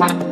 Wow.